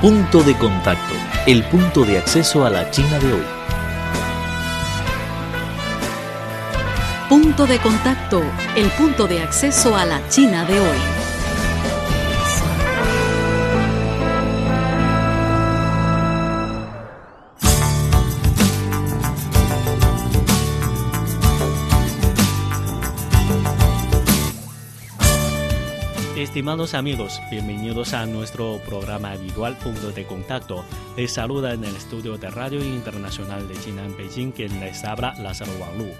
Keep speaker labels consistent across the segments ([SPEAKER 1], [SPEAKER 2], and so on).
[SPEAKER 1] Punto de contacto, el punto de acceso a la China de hoy.
[SPEAKER 2] Punto de contacto, el punto de acceso a la China de hoy.
[SPEAKER 3] Estimados amigos, bienvenidos a nuestro programa habitual Punto de Contacto. Les saluda en el estudio de Radio Internacional de China en Beijing quien les habla Lázaro Wanglu.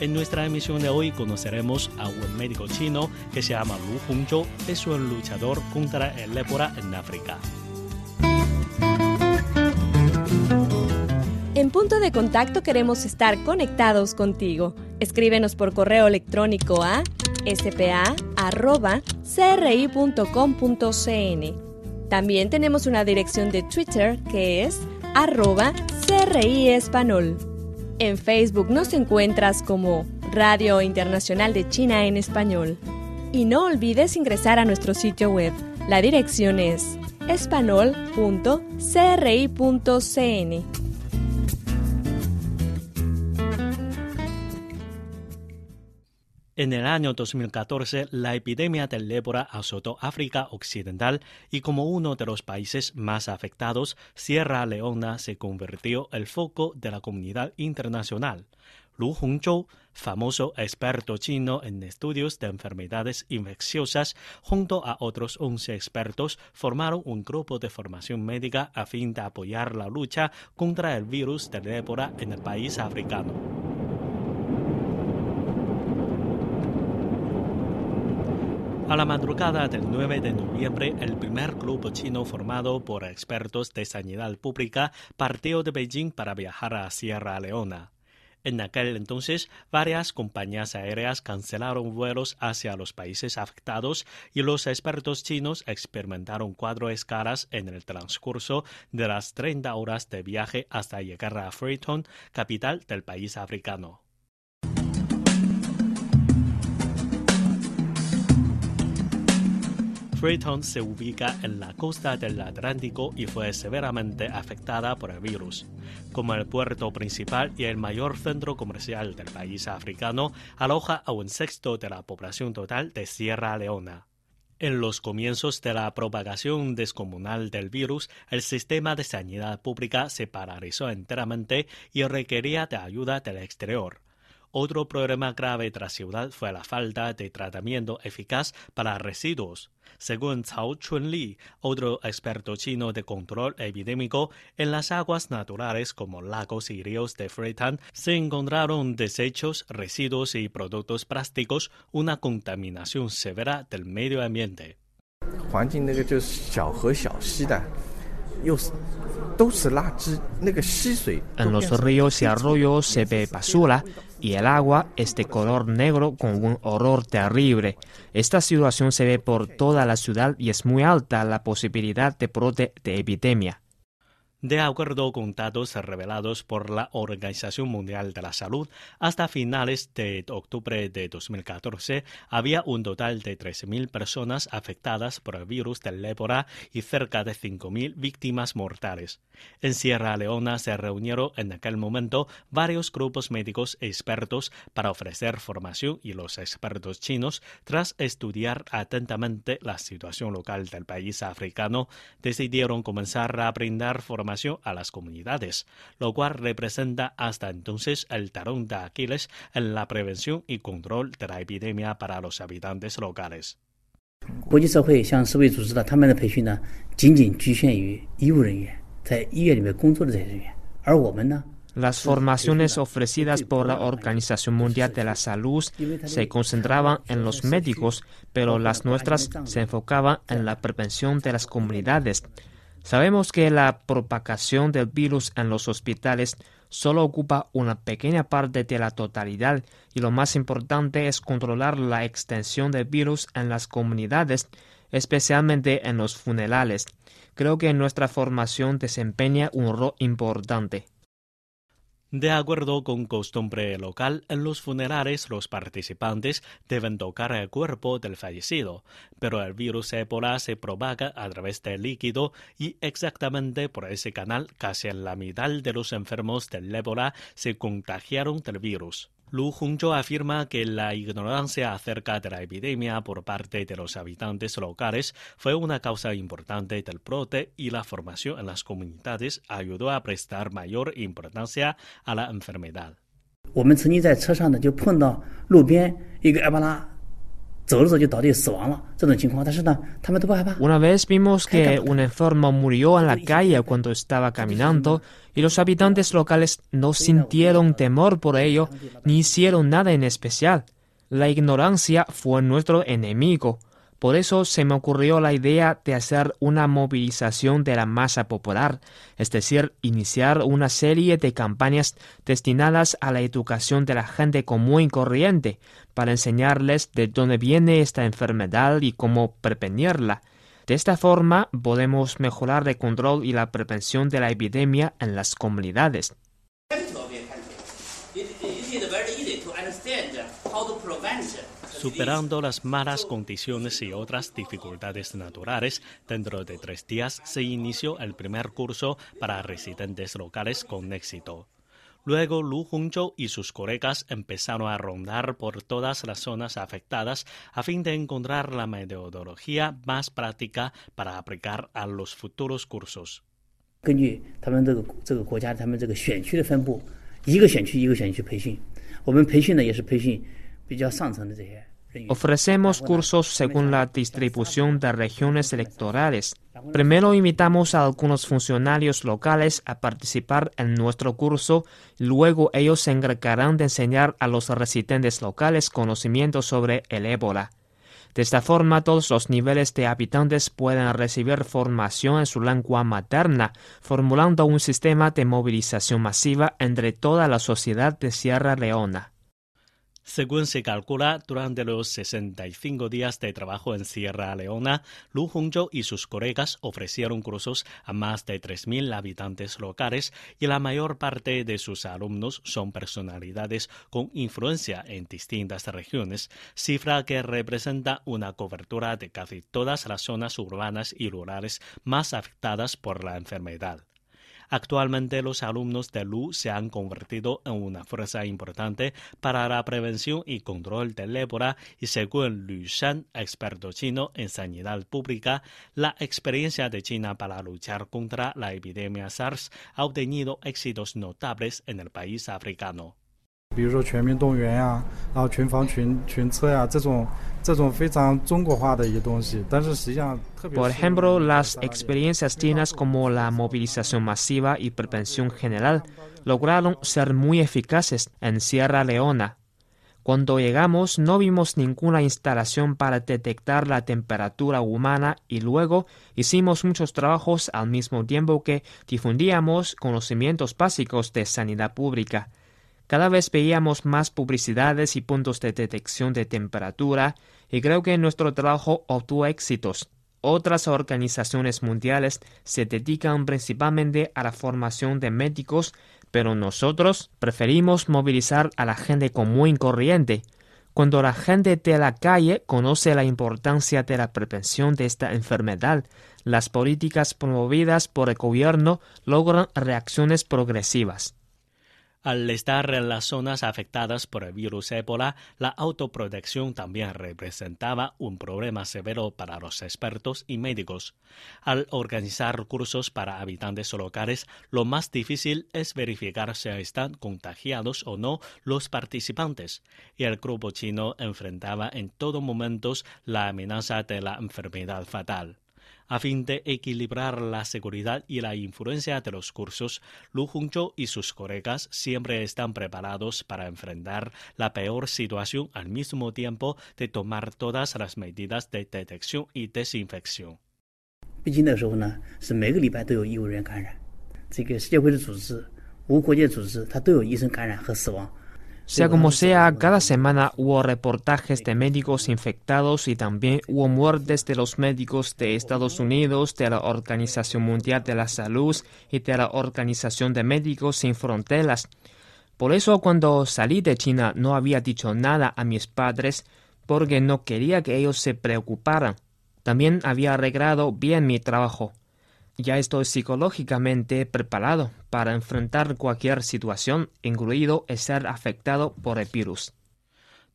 [SPEAKER 3] En nuestra emisión de hoy conoceremos a un médico chino que se llama Lu Hongzhou, es un luchador contra el ébola en África.
[SPEAKER 4] En punto de contacto queremos estar conectados contigo. Escríbenos por correo electrónico a spa.cri.com.cn. También tenemos una dirección de Twitter que es arroba CRI Español. En Facebook nos encuentras como Radio Internacional de China en Español. Y no olvides ingresar a nuestro sitio web. La dirección es espanol.cri.cn.
[SPEAKER 3] En el año 2014, la epidemia del ébola azotó África Occidental y como uno de los países más afectados, Sierra Leona se convirtió el foco de la comunidad internacional. Lu Hongzhou, famoso experto chino en estudios de enfermedades infecciosas, junto a otros 11 expertos, formaron un grupo de formación médica a fin de apoyar la lucha contra el virus del ébola en el país africano. A la madrugada del 9 de noviembre, el primer grupo chino formado por expertos de sanidad pública partió de Beijing para viajar a Sierra Leona. En aquel entonces, varias compañías aéreas cancelaron vuelos hacia los países afectados y los expertos chinos experimentaron cuatro escalas en el transcurso de las 30 horas de viaje hasta llegar a Freetown, capital del país africano. Freetown se ubica en la costa del Atlántico y fue severamente afectada por el virus. Como el puerto principal y el mayor centro comercial del país africano, aloja a un sexto de la población total de Sierra Leona. En los comienzos de la propagación descomunal del virus, el sistema de sanidad pública se paralizó enteramente y requería de ayuda del exterior. Otro problema grave la ciudad fue la falta de tratamiento eficaz para residuos. Según Cao Chunli, otro experto chino de control epidémico, en las aguas naturales como lagos y ríos de Freetown se encontraron desechos, residuos y productos plásticos, una contaminación severa del medio ambiente.
[SPEAKER 5] En los ríos y arroyos se ve basura y el agua es de color negro con un olor terrible. Esta situación se ve por toda la ciudad y es muy alta la posibilidad de brote de epidemia.
[SPEAKER 3] De acuerdo con datos revelados por la Organización Mundial de la Salud, hasta finales de octubre de 2014 había un total de 13.000 personas afectadas por el virus del ébola y cerca de 5.000 víctimas mortales. En Sierra Leona se reunieron en aquel momento varios grupos médicos expertos para ofrecer formación y los expertos chinos, tras estudiar atentamente la situación local del país africano, decidieron comenzar a brindar formación a las comunidades, lo cual representa hasta entonces el talón de Aquiles en la prevención y control de la epidemia para los habitantes locales.
[SPEAKER 5] Las formaciones ofrecidas por la Organización Mundial de la Salud se concentraban en los médicos, pero las nuestras se enfocaban en la prevención de las comunidades. Sabemos que la propagación del virus en los hospitales solo ocupa una pequeña parte de la totalidad y lo más importante es controlar la extensión del virus en las comunidades, especialmente en los funerales. Creo que nuestra formación desempeña un rol importante.
[SPEAKER 3] De acuerdo con costumbre local, en los funerales los participantes deben tocar el cuerpo del fallecido, pero el virus ébola se propaga a través del líquido y exactamente por ese canal casi la mitad de los enfermos del ébola se contagiaron del virus. Lu Hongzhou afirma que la ignorancia acerca de la epidemia por parte de los habitantes locales fue una causa importante del brote y la formación en las comunidades ayudó a prestar mayor importancia a la enfermedad.
[SPEAKER 5] Una vez vimos que un enfermo murió en la calle cuando estaba caminando y los habitantes locales no sintieron temor por ello ni hicieron nada en especial. La ignorancia fue nuestro enemigo. Por eso se me ocurrió la idea de hacer una movilización de la masa popular, es decir, iniciar una serie de campañas destinadas a la educación de la gente común y corriente, para enseñarles de dónde viene esta enfermedad y cómo prevenirla. De esta forma podemos mejorar el control y la prevención de la epidemia en las comunidades.
[SPEAKER 3] Superando las malas condiciones y otras dificultades naturales, dentro de tres días se inició el primer curso para residentes locales con éxito. Luego Lu Hongzhou y sus colegas empezaron a rondar por todas las zonas afectadas a fin de encontrar la metodología más práctica para aplicar a los futuros cursos.
[SPEAKER 5] Ofrecemos cursos según la distribución de regiones electorales. Primero invitamos a algunos funcionarios locales a participar en nuestro curso, luego ellos se encargarán de enseñar a los residentes locales conocimientos sobre el ébola. De esta forma, todos los niveles de habitantes pueden recibir formación en su lengua materna, formulando un sistema de movilización masiva entre toda la sociedad de Sierra Leona.
[SPEAKER 3] Según se calcula, durante los 65 días de trabajo en Sierra Leona, Lu Hongzhou y sus colegas ofrecieron cursos a más de 3.000 habitantes locales y la mayor parte de sus alumnos son personalidades con influencia en distintas regiones, cifra que representa una cobertura de casi todas las zonas urbanas y rurales más afectadas por la enfermedad. Actualmente los alumnos de LU se han convertido en una fuerza importante para la prevención y control del ébola y según Lu Shan, experto chino en sanidad pública, la experiencia de China para luchar contra la epidemia SARS ha obtenido éxitos notables en el país africano.
[SPEAKER 5] Por ejemplo, las experiencias chinas como la movilización masiva y prevención general lograron ser muy eficaces en Sierra Leona. Cuando llegamos no vimos ninguna instalación para detectar la temperatura humana y luego hicimos muchos trabajos al mismo tiempo que difundíamos conocimientos básicos de sanidad pública. Cada vez veíamos más publicidades y puntos de detección de temperatura y creo que nuestro trabajo obtuvo éxitos. Otras organizaciones mundiales se dedican principalmente a la formación de médicos, pero nosotros preferimos movilizar a la gente común y corriente. Cuando la gente de la calle conoce la importancia de la prevención de esta enfermedad, las políticas promovidas por el gobierno logran reacciones progresivas.
[SPEAKER 3] Al estar en las zonas afectadas por el virus ébola, la autoprotección también representaba un problema severo para los expertos y médicos. Al organizar cursos para habitantes locales, lo más difícil es verificar si están contagiados o no los participantes, y el grupo chino enfrentaba en todo momento la amenaza de la enfermedad fatal. A fin de equilibrar la seguridad y la influencia de los cursos, Lu Hongzhou y sus colegas siempre están preparados para enfrentar la peor situación al mismo tiempo de tomar todas las medidas de detección y desinfección.
[SPEAKER 5] Sea como sea, cada semana hubo reportajes de médicos infectados y también hubo muertes de los médicos de Estados Unidos, de la Organización Mundial de la Salud y de la Organización de Médicos Sin Fronteras. Por eso cuando salí de China no había dicho nada a mis padres porque no quería que ellos se preocuparan. También había arreglado bien mi trabajo. Ya estoy psicológicamente preparado para enfrentar cualquier situación, incluido el ser afectado por el virus.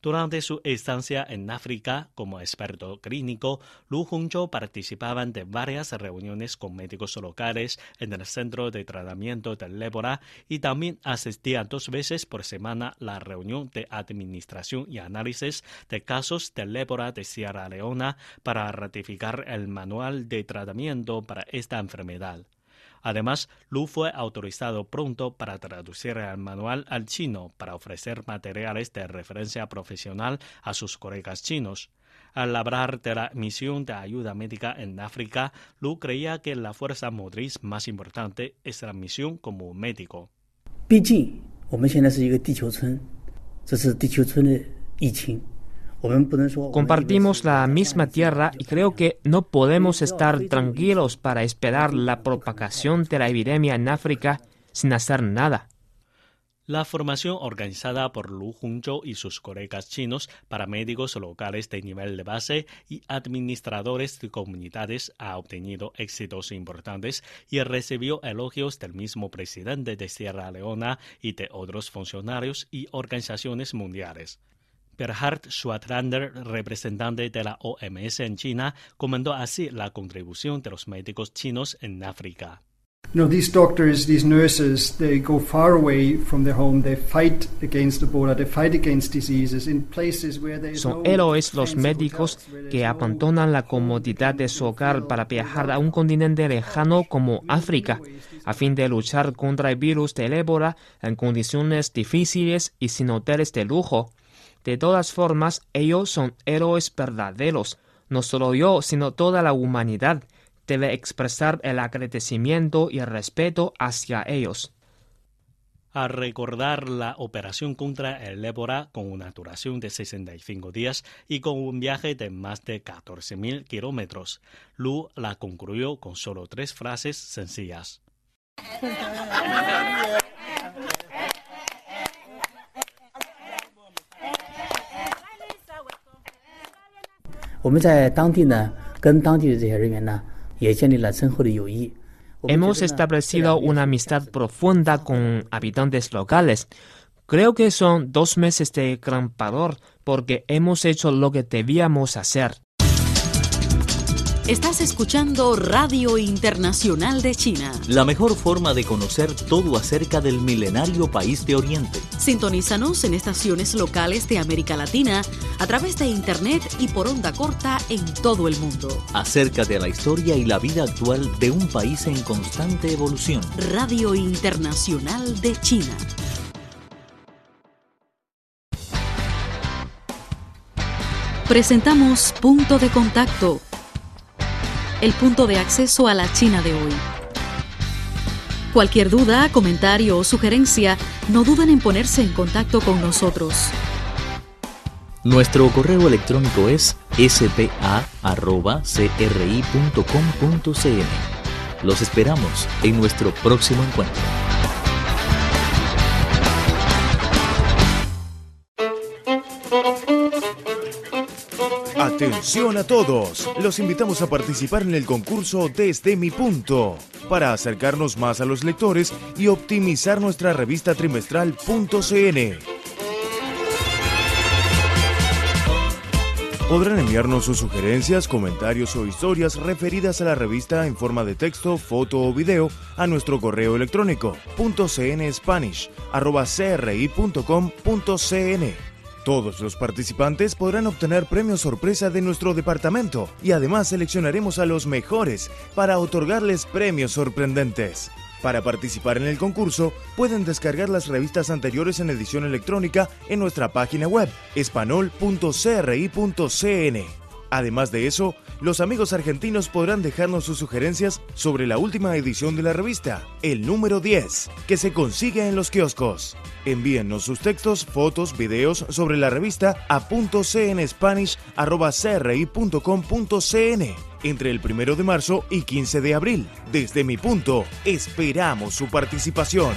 [SPEAKER 3] Durante su estancia en África como experto clínico, Lu Hongzhou participaba de varias reuniones con médicos locales en el centro de tratamiento del ébola y también asistía dos veces por semana la reunión de administración y análisis de casos del ébola de Sierra Leona para ratificar el manual de tratamiento para esta enfermedad. Además, Lu fue autorizado pronto para traducir el manual al chino para ofrecer materiales de referencia profesional a sus colegas chinos. Al hablar de la misión de ayuda médica en África, Lu creía que la fuerza motriz más importante es la misión como médico.
[SPEAKER 5] Compartimos la misma tierra y creo que no podemos estar tranquilos para esperar la propagación de la epidemia en África sin hacer nada.
[SPEAKER 3] La formación organizada por Lu Hongzhou y sus colegas chinos para médicos locales de nivel de base y administradores de comunidades ha obtenido éxitos importantes y recibió elogios del mismo presidente de Sierra Leona y de otros funcionarios y organizaciones mundiales. Gerhard Schwatrander, representante de la OMS en China, comentó así la contribución de los médicos chinos en África.
[SPEAKER 6] these doctors, these nurses, they go far away from their home. They fight against Ebola. They fight against diseases in places where there is
[SPEAKER 5] Son héroes los médicos que abandonan la comodidad de su hogar para viajar a un continente lejano como África, a fin de luchar contra el virus del ébola en condiciones difíciles y sin hoteles de lujo. De todas formas, ellos son héroes verdaderos. No solo yo, sino toda la humanidad debe expresar el agradecimiento y el respeto hacia ellos.
[SPEAKER 3] A recordar la operación contra el ébola con una duración de 65 días y con un viaje de más de 14.000 kilómetros, Lu la concluyó con solo tres frases sencillas.
[SPEAKER 5] Hemos establecido una amistad profunda con habitantes locales. Creo que son dos meses de gran valor porque hemos hecho lo que debíamos hacer.
[SPEAKER 2] Estás escuchando Radio Internacional de China.
[SPEAKER 1] La mejor forma de conocer todo acerca del milenario país de Oriente.
[SPEAKER 2] Sintonízanos en estaciones locales de América Latina a través de Internet y por onda corta en todo el mundo.
[SPEAKER 1] Acércate a la historia y la vida actual de un país en constante evolución.
[SPEAKER 2] Radio Internacional de China. Presentamos Punto de Contacto el punto de acceso a la China de hoy. Cualquier duda, comentario o sugerencia, no duden en ponerse en contacto con nosotros.
[SPEAKER 1] Nuestro correo electrónico es spa.cri.com.cn. Los esperamos en nuestro próximo encuentro.
[SPEAKER 7] Atención a todos, los invitamos a participar en el concurso Desde mi punto, para acercarnos más a los lectores y optimizar nuestra revista trimestral .cn. Podrán enviarnos sus sugerencias, comentarios o historias referidas a la revista en forma de texto, foto o video a nuestro correo electrónico .cnspanish@cri.com.cn. Todos los participantes podrán obtener premios sorpresa de nuestro departamento y además seleccionaremos a los mejores para otorgarles premios sorprendentes. Para participar en el concurso, pueden descargar las revistas anteriores en edición electrónica en nuestra página web espanol.cri.cn. Además de eso, los amigos argentinos podrán dejarnos sus sugerencias sobre la última edición de la revista, el número 10, que se consigue en los kioscos. Envíennos sus textos, fotos, videos sobre la revista a .cnspanish.cri.com.cn entre el 1 de marzo y 15 de abril. Desde mi punto, esperamos su participación.